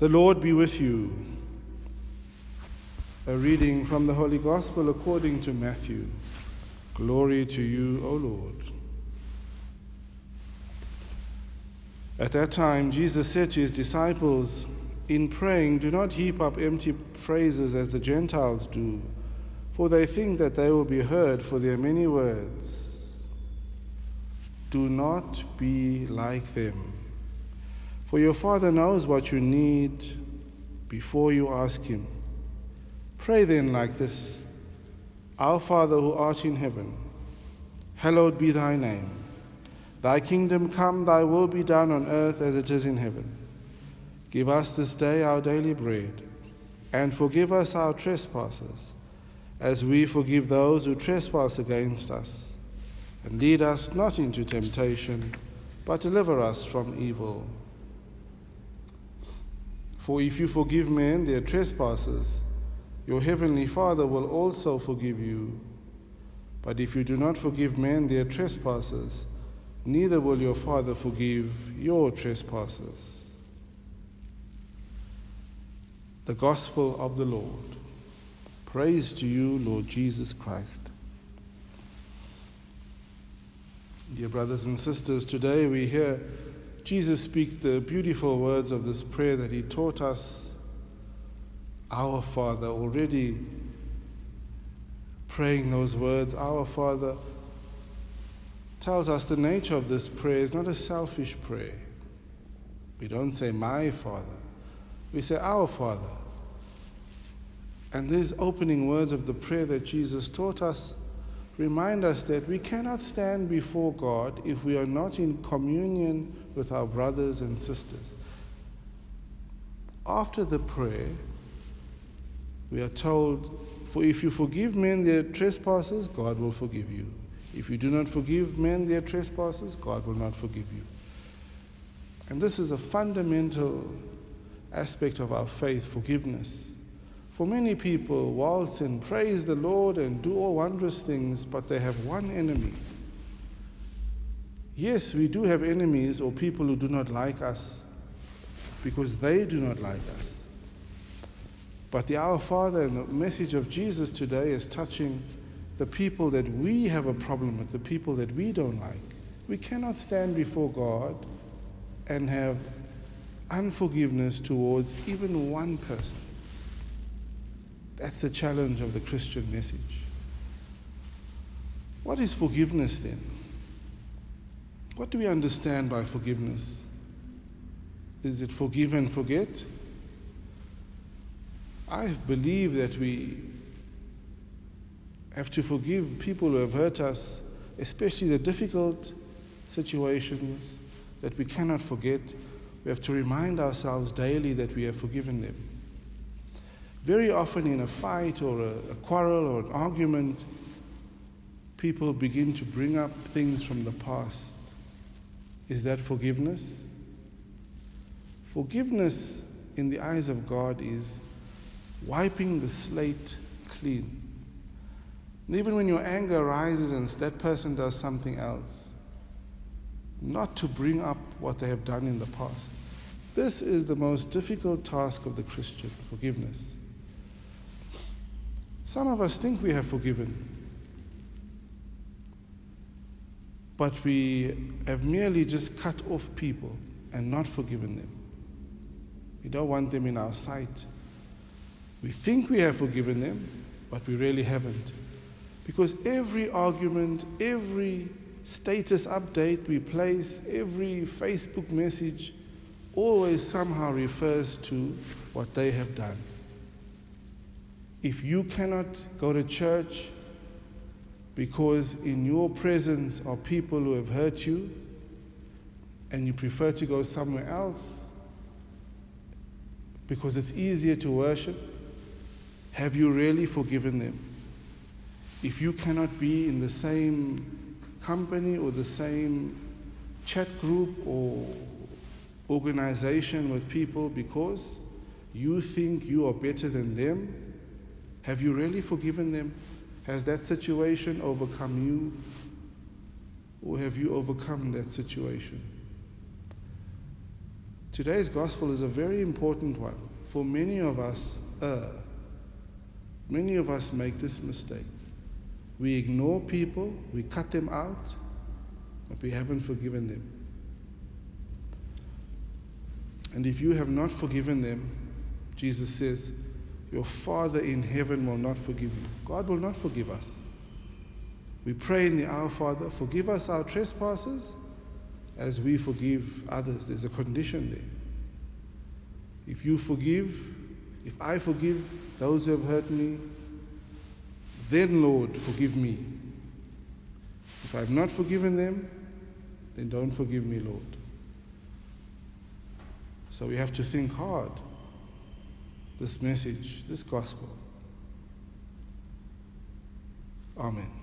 The Lord be with you. A reading from the Holy Gospel according to Matthew. Glory to you, O Lord. At that time, Jesus said to his disciples, In praying, do not heap up empty phrases as the Gentiles do, for they think that they will be heard for their many words. Do not be like them. For your Father knows what you need before you ask Him. Pray then like this Our Father who art in heaven, hallowed be thy name. Thy kingdom come, thy will be done on earth as it is in heaven. Give us this day our daily bread, and forgive us our trespasses, as we forgive those who trespass against us. And lead us not into temptation, but deliver us from evil. For if you forgive men their trespasses, your heavenly Father will also forgive you. But if you do not forgive men their trespasses, neither will your Father forgive your trespasses. The Gospel of the Lord. Praise to you, Lord Jesus Christ. Dear brothers and sisters, today we hear Jesus speak the beautiful words of this prayer that he taught us. Our Father, already praying those words, Our Father, tells us the nature of this prayer is not a selfish prayer. We don't say, My Father, we say, Our Father. And these opening words of the prayer that Jesus taught us remind us that we cannot stand before God if we are not in communion with our brothers and sisters. After the prayer, we are told, For if you forgive men their trespasses, God will forgive you. If you do not forgive men their trespasses, God will not forgive you. And this is a fundamental aspect of our faith forgiveness. For many people, waltz and praise the Lord and do all wondrous things, but they have one enemy. Yes, we do have enemies or people who do not like us because they do not like us. But the Our Father and the message of Jesus today is touching the people that we have a problem with, the people that we don't like. We cannot stand before God and have unforgiveness towards even one person. That's the challenge of the Christian message. What is forgiveness then? What do we understand by forgiveness? Is it forgive and forget? I believe that we have to forgive people who have hurt us, especially the difficult situations that we cannot forget. We have to remind ourselves daily that we have forgiven them. Very often, in a fight or a, a, quarrel or an argument, people begin to bring up things from the past. Is that forgiveness? Forgiveness, in the eyes of God, is wiping the slate clean. And even when your anger rises and that person does something else, not to bring up what they have done in the past. This is the most difficult task of the Christian forgiveness. Some of us think we have forgiven, but we have merely just cut off people and not forgiven them. We don't want them in our sight. We think we have forgiven them, but we really haven't. Because every argument, every status update we place, every Facebook message always somehow refers to what they have done. If you cannot go to church because in your presence are people who have hurt you and you prefer to go somewhere else because it's easier to worship, have you really forgiven them? If you cannot be in the same company or the same chat group or organization with people because you think you are better than them, have you really forgiven them? Has that situation overcome you? Or have you overcome that situation? Today's gospel is a very important one. For many of us, uh, many of us make this mistake. We ignore people, we cut them out, but we haven't forgiven them. And if you have not forgiven them, Jesus says, your Father in heaven will not forgive you. God will not forgive us. We pray in the Our Father, forgive us our trespasses as we forgive others. There's a condition there. If you forgive, if I forgive those who have hurt me, then, Lord, forgive me. If I have not forgiven them, then don't forgive me, Lord. So we have to think hard this message, this gospel. Amen.